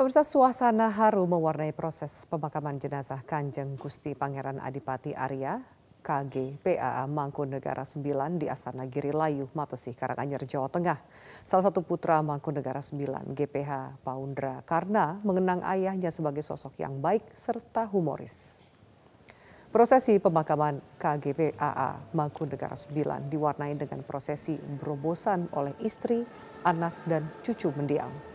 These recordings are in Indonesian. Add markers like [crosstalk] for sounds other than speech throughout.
Pemirsa suasana haru mewarnai proses pemakaman jenazah Kanjeng Gusti Pangeran Adipati Arya KG PAA Mangkunegara 9 di Astana Giri Layu, Matesi, Karanganyar, Jawa Tengah. Salah satu putra Mangkunegara 9, GPH Paundra, karena mengenang ayahnya sebagai sosok yang baik serta humoris. Prosesi pemakaman KGPAA Mangkunegara 9 diwarnai dengan prosesi berobosan oleh istri, anak, dan cucu mendiang.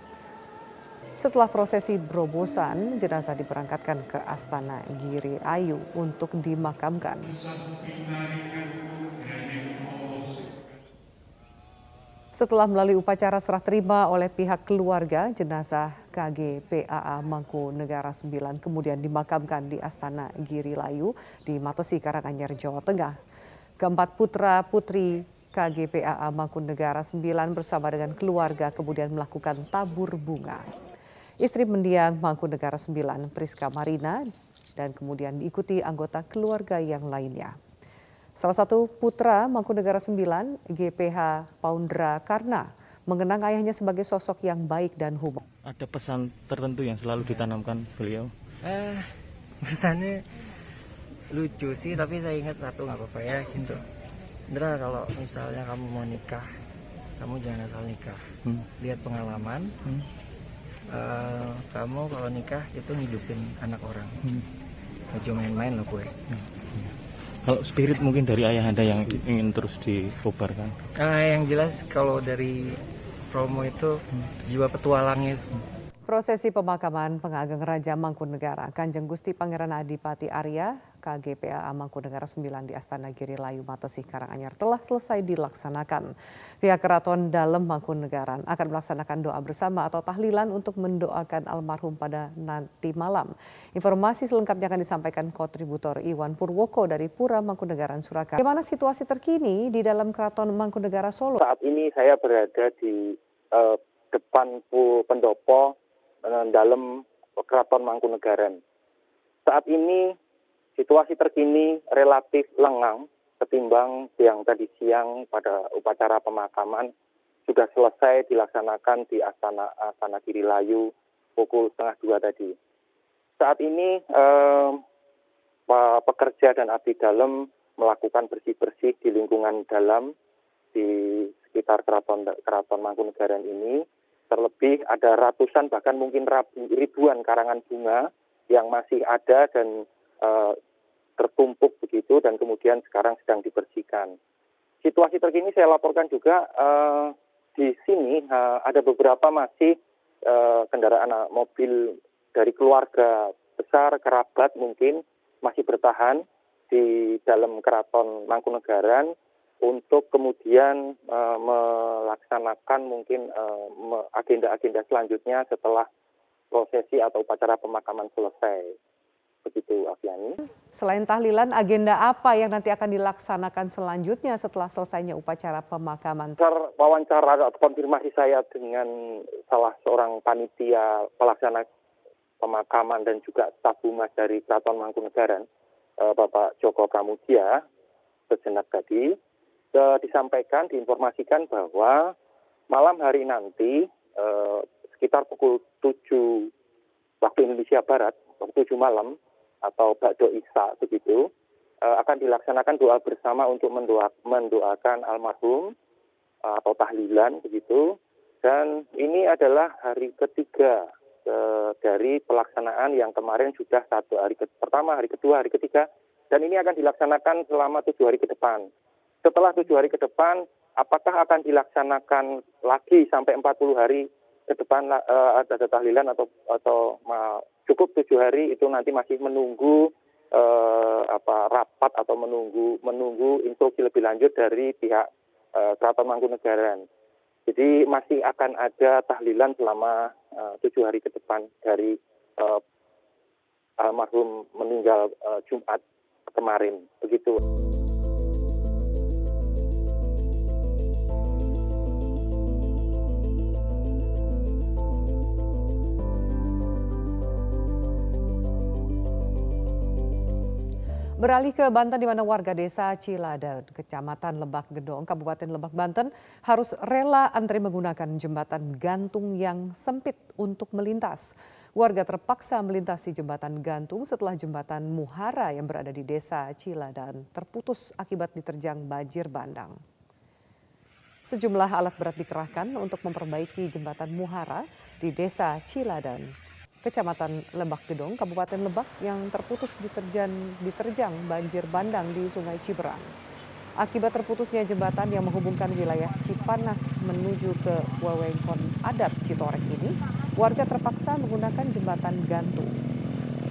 Setelah prosesi berobosan, jenazah diberangkatkan ke Astana Giri Ayu untuk dimakamkan. Setelah melalui upacara serah terima oleh pihak keluarga, jenazah KG PAA Mangku Negara 9 kemudian dimakamkan di Astana Giri Layu di Matesi, Karanganyar, Jawa Tengah. Keempat putra putri KG PAA Mangku Negara 9 bersama dengan keluarga kemudian melakukan tabur bunga. Istri mendiang Mangkunegara 9 Priska Marina dan kemudian diikuti anggota keluarga yang lainnya. Salah satu putra Mangkunegara 9 GPH Paundra Karna mengenang ayahnya sebagai sosok yang baik dan humor. Ada pesan tertentu yang selalu ditanamkan beliau? Eh, [laughs] pesannya lucu sih, tapi saya ingat satu nggak apa-apa ya gitu. Indra kalau misalnya kamu mau nikah, kamu jangan asal nikah. Hmm. Lihat pengalaman, hmm uh, kamu kalau nikah itu ngidupin anak orang hmm. cuma main-main loh gue hmm. kalau spirit mungkin dari ayah anda yang ingin terus dikobarkan uh, yang jelas kalau dari promo itu hmm. jiwa petualangnya hmm Prosesi pemakaman pengageng Raja Mangkunegara Kanjeng Gusti Pangeran Adipati Arya KGPA Mangkunegara 9 di Astana Giri Layu Matesi Karanganyar telah selesai dilaksanakan. Pihak Keraton Dalam Mangkunegaran akan melaksanakan doa bersama atau tahlilan untuk mendoakan almarhum pada nanti malam. Informasi selengkapnya akan disampaikan kontributor Iwan Purwoko dari Pura Mangkunegaran Surakarta. Bagaimana situasi terkini di dalam Keraton Mangkunegara Solo? Saat ini saya berada di uh, depan Pendopo dalam Keraton Mangkunegaran. Saat ini situasi terkini relatif lengang ketimbang yang tadi siang pada upacara pemakaman sudah selesai dilaksanakan di Astana Astana Layu pukul setengah dua tadi. Saat ini eh, pekerja dan abdi dalam melakukan bersih-bersih di lingkungan dalam di sekitar keraton keraton Mangkunegaran ini Terlebih ada ratusan bahkan mungkin ribuan karangan bunga yang masih ada dan uh, tertumpuk begitu dan kemudian sekarang sedang dibersihkan. Situasi terkini saya laporkan juga uh, di sini uh, ada beberapa masih uh, kendaraan mobil dari keluarga besar kerabat mungkin masih bertahan di dalam keraton Mangkunegaran untuk kemudian uh, melaksanakan mungkin agenda-agenda uh, selanjutnya setelah prosesi atau upacara pemakaman selesai. Begitu, Afiani. Selain tahlilan, agenda apa yang nanti akan dilaksanakan selanjutnya setelah selesainya upacara pemakaman? Wawancara atau konfirmasi saya dengan salah seorang panitia pelaksana pemakaman dan juga staf humas dari Keraton Mangkunegaran, uh, Bapak Joko Pramudia, sejenak tadi, uh, disampaikan, diinformasikan bahwa malam hari nanti uh, sekitar pukul 7 waktu Indonesia Barat, pukul 7 malam atau Bakdo Isa begitu, uh, akan dilaksanakan doa bersama untuk mendoa, mendoakan almarhum uh, atau tahlilan begitu. Dan ini adalah hari ketiga uh, dari pelaksanaan yang kemarin sudah satu hari ke pertama, hari kedua, hari ketiga, dan ini akan dilaksanakan selama tujuh hari ke depan setelah tujuh hari ke depan, apakah akan dilaksanakan lagi sampai 40 hari ke depan uh, ada tahlilan atau atau cukup tujuh hari itu nanti masih menunggu uh, apa rapat atau menunggu menunggu instruksi lebih lanjut dari pihak uh, Keraton Mangkunegaran. Jadi masih akan ada tahlilan selama uh, tujuh hari ke depan dari uh, almarhum meninggal uh, Jumat kemarin begitu. Beralih ke Banten di mana warga desa Cilada, kecamatan Lebak Gedong, Kabupaten Lebak Banten harus rela antri menggunakan jembatan gantung yang sempit untuk melintas. Warga terpaksa melintasi jembatan gantung setelah jembatan Muhara yang berada di desa Cilada terputus akibat diterjang banjir bandang. Sejumlah alat berat dikerahkan untuk memperbaiki jembatan Muhara di desa Ciladan. Kecamatan Lebak Gedong, Kabupaten Lebak yang terputus diterjang, diterjang banjir bandang di Sungai Ciberang. Akibat terputusnya jembatan yang menghubungkan wilayah Cipanas menuju ke Wewengkon adat Citorek ini, warga terpaksa menggunakan jembatan gantung.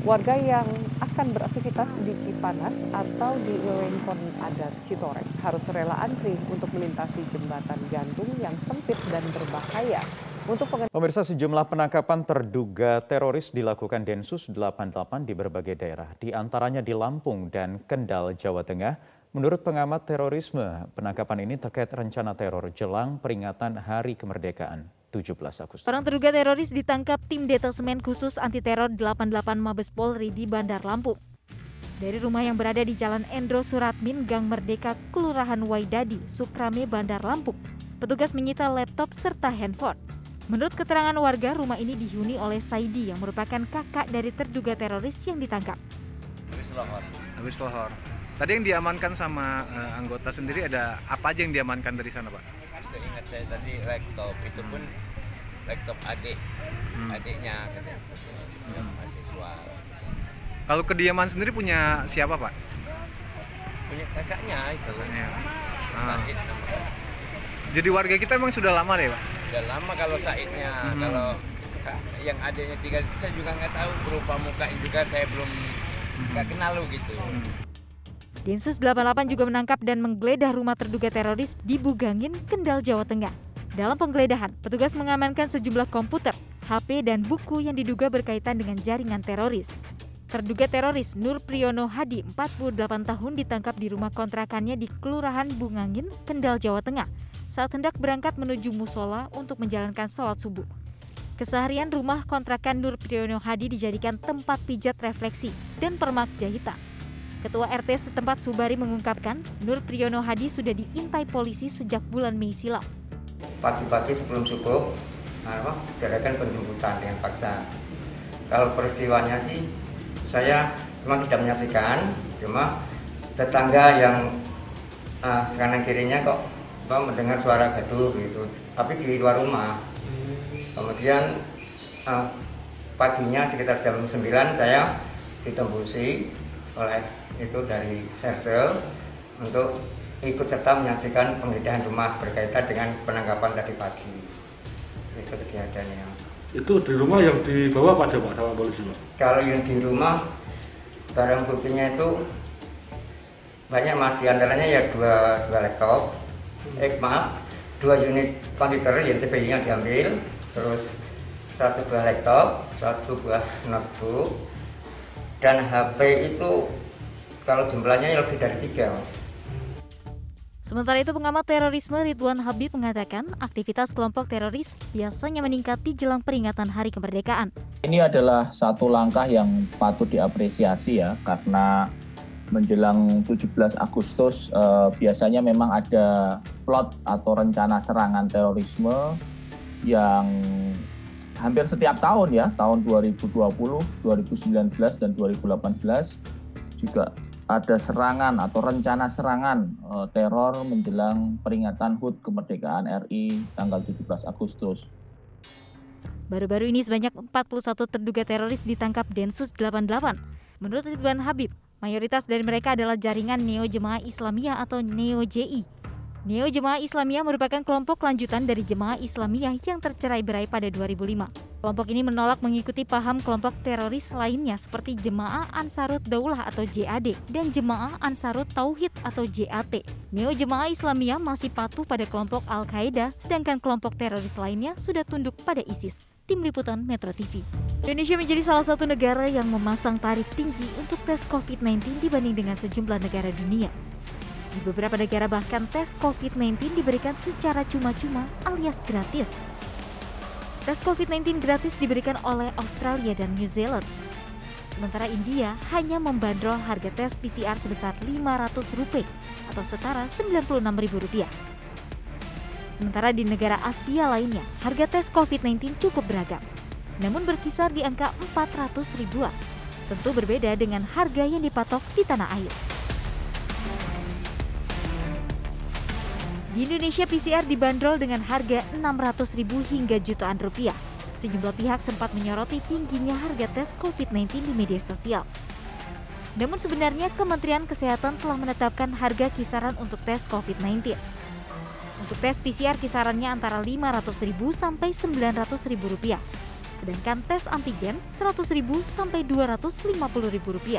Warga yang akan beraktivitas di Cipanas atau di Wewengkon adat Citorek harus rela antri untuk melintasi jembatan gantung yang sempit dan berbahaya untuk Pemirsa sejumlah penangkapan terduga teroris dilakukan Densus 88 di berbagai daerah, di antaranya di Lampung dan Kendal, Jawa Tengah. Menurut pengamat terorisme, penangkapan ini terkait rencana teror jelang peringatan Hari Kemerdekaan 17 Agustus. Orang terduga teroris ditangkap tim detasemen khusus anti teror 88 Mabes Polri di Bandar Lampung. Dari rumah yang berada di Jalan Endro Suratmin, Gang Merdeka, Kelurahan Waidadi, Sukrame, Bandar Lampung, petugas menyita laptop serta handphone. Menurut keterangan warga, rumah ini dihuni oleh Saidi yang merupakan kakak dari terduga teroris yang ditangkap. Habis lohor. Habis lohor. Tadi yang diamankan sama uh, anggota sendiri ada apa aja yang diamankan dari sana, Pak? Ingat saya tadi laptop itu pun laptop adik, hmm. adiknya katanya, hmm. mahasiswa. Kalau kediaman sendiri punya siapa, Pak? Punya kakaknya itu. Kakaknya. Ah. Jadi warga kita emang sudah lama deh, Pak? Sudah lama kalau Saidnya, hmm. kalau yang adanya tiga saya juga nggak tahu berupa muka juga saya belum nggak hmm. kenal lo gitu. Hmm. Densus 88 juga menangkap dan menggeledah rumah terduga teroris di Bugangin, Kendal, Jawa Tengah. Dalam penggeledahan, petugas mengamankan sejumlah komputer, HP, dan buku yang diduga berkaitan dengan jaringan teroris. Terduga teroris Nur Priyono Hadi, 48 tahun ditangkap di rumah kontrakannya di Kelurahan Bungangin, Kendal, Jawa Tengah saat hendak berangkat menuju musola untuk menjalankan sholat subuh. Keseharian rumah kontrakan Nur Priyono Hadi dijadikan tempat pijat refleksi dan permak jahitan. Ketua RT setempat Subari mengungkapkan, Nur Priyono Hadi sudah diintai polisi sejak bulan Mei silam. Pagi-pagi sebelum subuh, jadikan penjemputan dengan paksa. Kalau peristiwanya sih, saya memang tidak menyaksikan, cuma tetangga yang uh, kanan kirinya kok apa mendengar suara gaduh gitu tapi di luar rumah. Kemudian uh, paginya sekitar jam 9 saya ditembusi oleh itu dari sersel untuk ikut serta menyaksikan penggeledahan rumah berkaitan dengan penangkapan tadi pagi. Itu kejadiannya. Itu di rumah yang dibawa pada pak sama polisi pak? kalau yang di rumah barang buktinya itu banyak mas. Di antaranya ya dua dua laptop eh maaf dua unit komputer yang CPU-nya diambil terus satu buah laptop satu buah notebook dan HP itu kalau jumlahnya lebih dari tiga mas. Sementara itu pengamat terorisme Ridwan Habib mengatakan aktivitas kelompok teroris biasanya meningkat di jelang peringatan Hari Kemerdekaan. Ini adalah satu langkah yang patut diapresiasi ya karena menjelang 17 Agustus eh, biasanya memang ada plot atau rencana serangan terorisme yang hampir setiap tahun ya, tahun 2020, 2019 dan 2018 juga ada serangan atau rencana serangan eh, teror menjelang peringatan HUT kemerdekaan RI tanggal 17 Agustus. Baru-baru ini sebanyak 41 terduga teroris ditangkap Densus 88. Menurut Ridwan Habib, Mayoritas dari mereka adalah jaringan Neo Jemaah Islamiyah atau Neo JI. Neo Jemaah Islamiyah merupakan kelompok lanjutan dari Jemaah Islamiyah yang tercerai berai pada 2005. Kelompok ini menolak mengikuti paham kelompok teroris lainnya seperti Jemaah Ansarut Daulah atau JAD dan Jemaah Ansarut Tauhid atau JAT. Neo Jemaah Islamiyah masih patuh pada kelompok Al-Qaeda, sedangkan kelompok teroris lainnya sudah tunduk pada ISIS. Tim Liputan Metro TV. Indonesia menjadi salah satu negara yang memasang tarif tinggi untuk tes COVID-19 dibanding dengan sejumlah negara dunia. Di beberapa negara bahkan tes COVID-19 diberikan secara cuma-cuma alias gratis. Tes COVID-19 gratis diberikan oleh Australia dan New Zealand. Sementara India hanya membandrol harga tes PCR sebesar Rp500 atau setara Rp96.000. Sementara di negara Asia lainnya, harga tes COVID-19 cukup beragam. Namun berkisar di angka 400 ribuan. Tentu berbeda dengan harga yang dipatok di tanah air. Di Indonesia PCR dibanderol dengan harga 600 ribu hingga jutaan rupiah. Sejumlah pihak sempat menyoroti tingginya harga tes COVID-19 di media sosial. Namun sebenarnya Kementerian Kesehatan telah menetapkan harga kisaran untuk tes COVID-19. Untuk tes PCR kisarannya antara Rp500.000 sampai Rp900.000 rupiah. Sedangkan tes antigen Rp100.000 sampai Rp250.000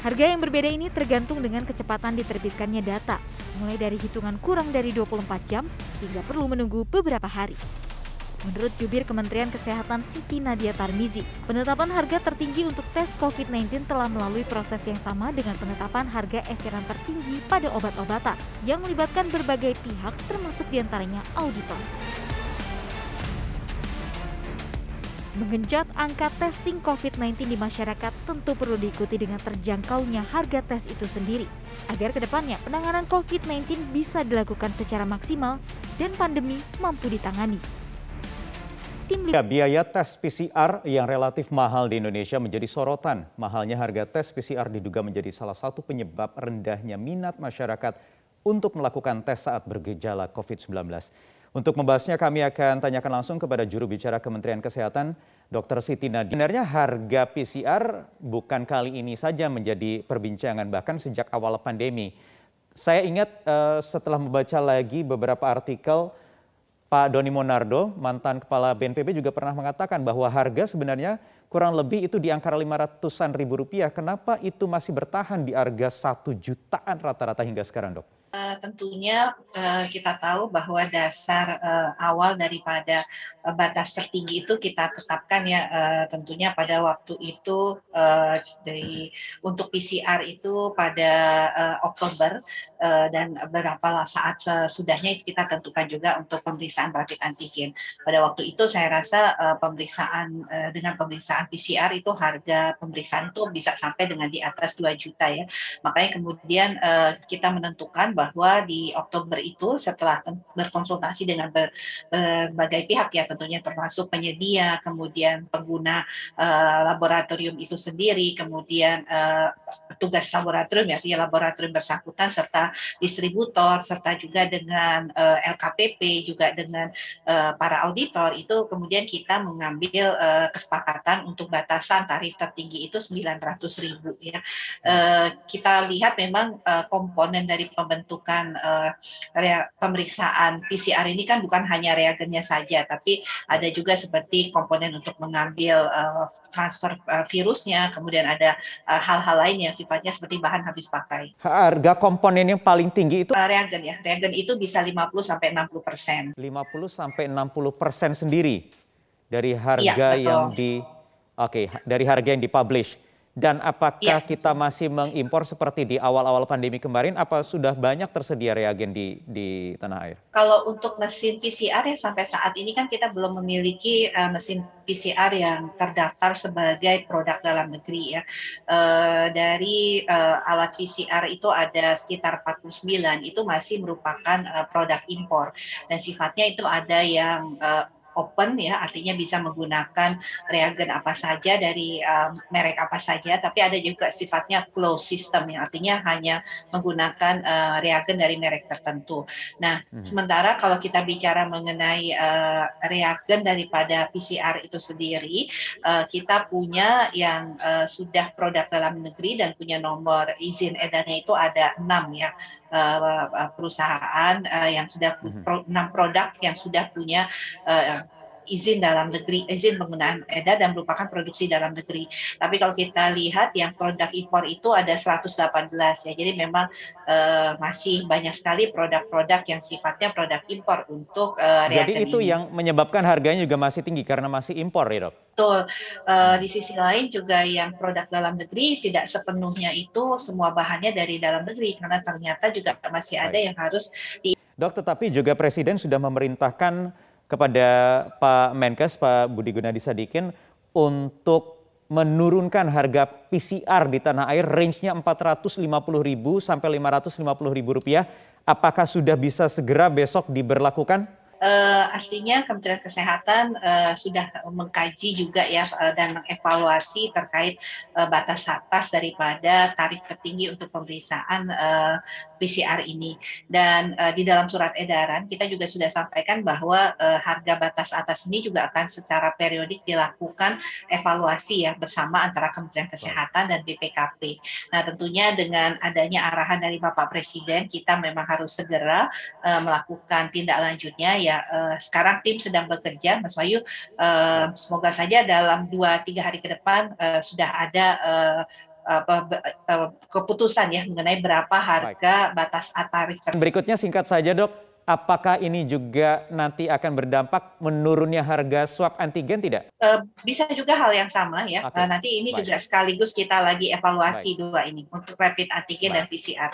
Harga yang berbeda ini tergantung dengan kecepatan diterbitkannya data, mulai dari hitungan kurang dari 24 jam hingga perlu menunggu beberapa hari. Menurut jubir Kementerian Kesehatan Siti Nadia Tarmizi, penetapan harga tertinggi untuk tes COVID-19 telah melalui proses yang sama dengan penetapan harga eceran tertinggi pada obat-obatan yang melibatkan berbagai pihak termasuk di antaranya auditor. Mengenjot angka testing COVID-19 di masyarakat tentu perlu diikuti dengan terjangkaunya harga tes itu sendiri, agar ke depannya penanganan COVID-19 bisa dilakukan secara maksimal dan pandemi mampu ditangani. Ya, biaya tes PCR yang relatif mahal di Indonesia menjadi sorotan. Mahalnya harga tes PCR diduga menjadi salah satu penyebab rendahnya minat masyarakat untuk melakukan tes saat bergejala COVID-19. Untuk membahasnya kami akan tanyakan langsung kepada juru bicara Kementerian Kesehatan, Dr. Siti Nadia. Sebenarnya harga PCR bukan kali ini saja menjadi perbincangan, bahkan sejak awal pandemi. Saya ingat uh, setelah membaca lagi beberapa artikel Pak Doni Monardo, mantan kepala BNPB juga pernah mengatakan bahwa harga sebenarnya kurang lebih itu di angka 500-an ribu rupiah. Kenapa itu masih bertahan di harga satu jutaan rata-rata hingga sekarang dok? Uh, tentunya uh, kita tahu bahwa dasar uh, awal daripada uh, batas tertinggi itu kita tetapkan ya uh, tentunya pada waktu itu uh, dari untuk PCR itu pada uh, Oktober dan beberapa saat sesudahnya kita tentukan juga untuk pemeriksaan rapid antigen. Pada waktu itu saya rasa uh, pemeriksaan uh, dengan pemeriksaan PCR itu harga pemeriksaan itu bisa sampai dengan di atas 2 juta ya. Makanya kemudian kita menentukan bahwa di Oktober itu setelah berkonsultasi dengan berbagai pihak ya tentunya termasuk penyedia, kemudian pengguna laboratorium itu sendiri, kemudian tugas laboratorium ya, laboratorium bersangkutan serta distributor serta juga dengan uh, LKPP juga dengan uh, para auditor itu kemudian kita mengambil uh, kesepakatan untuk batasan tarif tertinggi itu 900.000 ya. Uh, kita lihat memang uh, komponen dari pembentukan pembentukan uh, pemeriksaan PCR ini kan bukan hanya reagennya saja, tapi ada juga seperti komponen untuk mengambil uh, transfer uh, virusnya, kemudian ada hal-hal uh, lain yang sifatnya seperti bahan habis pakai. Harga komponen yang paling tinggi itu? Uh, reagen ya, reagen itu bisa 50 sampai 60 persen. 50 sampai 60 persen sendiri dari harga ya, yang di, oke, okay, dari harga yang dipublish. Dan apakah ya. kita masih mengimpor seperti di awal-awal pandemi kemarin? Apa sudah banyak tersedia reagen di, di tanah air? Kalau untuk mesin PCR ya sampai saat ini kan kita belum memiliki uh, mesin PCR yang terdaftar sebagai produk dalam negeri ya. Uh, dari uh, alat PCR itu ada sekitar 49 itu masih merupakan uh, produk impor dan sifatnya itu ada yang uh, open ya artinya bisa menggunakan reagen apa saja dari um, merek apa saja tapi ada juga sifatnya closed system yang artinya hanya menggunakan uh, reagen dari merek tertentu. Nah, hmm. sementara kalau kita bicara mengenai uh, reagen daripada PCR itu sendiri uh, kita punya yang uh, sudah produk dalam negeri dan punya nomor izin edarnya itu ada enam ya uh, perusahaan uh, yang sudah hmm. enam produk yang sudah punya uh, izin dalam negeri, izin penggunaan edar dan merupakan produksi dalam negeri. Tapi kalau kita lihat yang produk impor itu ada 118 ya. Jadi memang uh, masih banyak sekali produk-produk yang sifatnya produk impor untuk uh, Jadi itu ini. yang menyebabkan harganya juga masih tinggi karena masih impor ya, Dok. Betul. Uh, di sisi lain juga yang produk dalam negeri tidak sepenuhnya itu semua bahannya dari dalam negeri karena ternyata juga masih ada yang harus di Dok, tetapi juga Presiden sudah memerintahkan kepada Pak Menkes, Pak Budi Gunadi Sadikin untuk menurunkan harga PCR di tanah air range-nya 450.000 sampai 550.000 rupiah. Apakah sudah bisa segera besok diberlakukan? Uh, artinya Kementerian Kesehatan uh, sudah mengkaji juga ya uh, dan mengevaluasi terkait uh, batas atas daripada tarif tertinggi untuk pemeriksaan uh, PCR ini dan uh, di dalam surat edaran kita juga sudah sampaikan bahwa uh, harga batas atas ini juga akan secara periodik dilakukan evaluasi ya bersama antara Kementerian Kesehatan dan BPKP. Nah tentunya dengan adanya arahan dari Bapak Presiden kita memang harus segera uh, melakukan tindak lanjutnya ya ya uh, sekarang tim sedang bekerja Mas Wahyu uh, semoga saja dalam dua tiga hari ke depan uh, sudah ada uh, apa keputusan ya mengenai berapa harga Baik. batas tarif. Berikutnya singkat saja dok, apakah ini juga nanti akan berdampak menurunnya harga swab antigen tidak? Uh, bisa juga hal yang sama ya. Okay. Uh, nanti ini Baik. juga sekaligus kita lagi evaluasi Baik. dua ini untuk rapid antigen Baik. dan PCR.